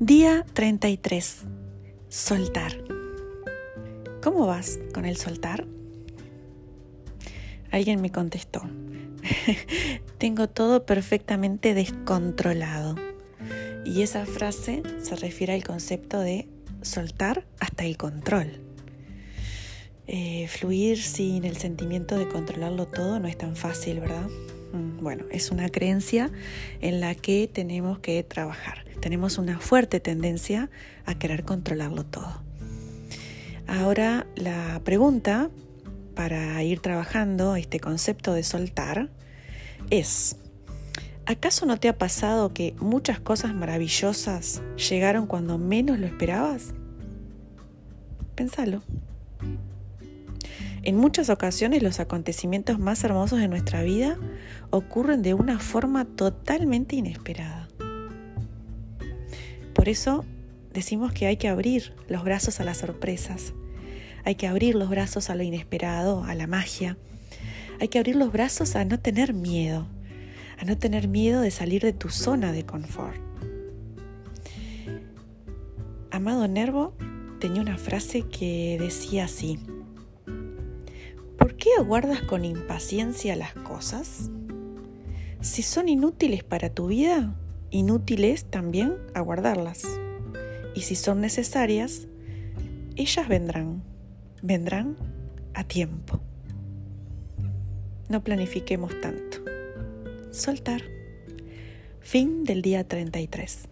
Día 33. Soltar. ¿Cómo vas con el soltar? Alguien me contestó. Tengo todo perfectamente descontrolado. Y esa frase se refiere al concepto de soltar hasta el control. Eh, fluir sin el sentimiento de controlarlo todo no es tan fácil, ¿verdad? Mm, bueno, es una creencia en la que tenemos que trabajar. Tenemos una fuerte tendencia a querer controlarlo todo. Ahora la pregunta para ir trabajando este concepto de soltar es, ¿acaso no te ha pasado que muchas cosas maravillosas llegaron cuando menos lo esperabas? Pensalo. En muchas ocasiones los acontecimientos más hermosos de nuestra vida ocurren de una forma totalmente inesperada. Por eso decimos que hay que abrir los brazos a las sorpresas, hay que abrir los brazos a lo inesperado, a la magia, hay que abrir los brazos a no tener miedo, a no tener miedo de salir de tu zona de confort. Amado Nervo tenía una frase que decía así, ¿por qué aguardas con impaciencia las cosas? Si son inútiles para tu vida, inútiles también aguardarlas. Y si son necesarias, ellas vendrán, vendrán a tiempo. No planifiquemos tanto. Soltar. Fin del día 33.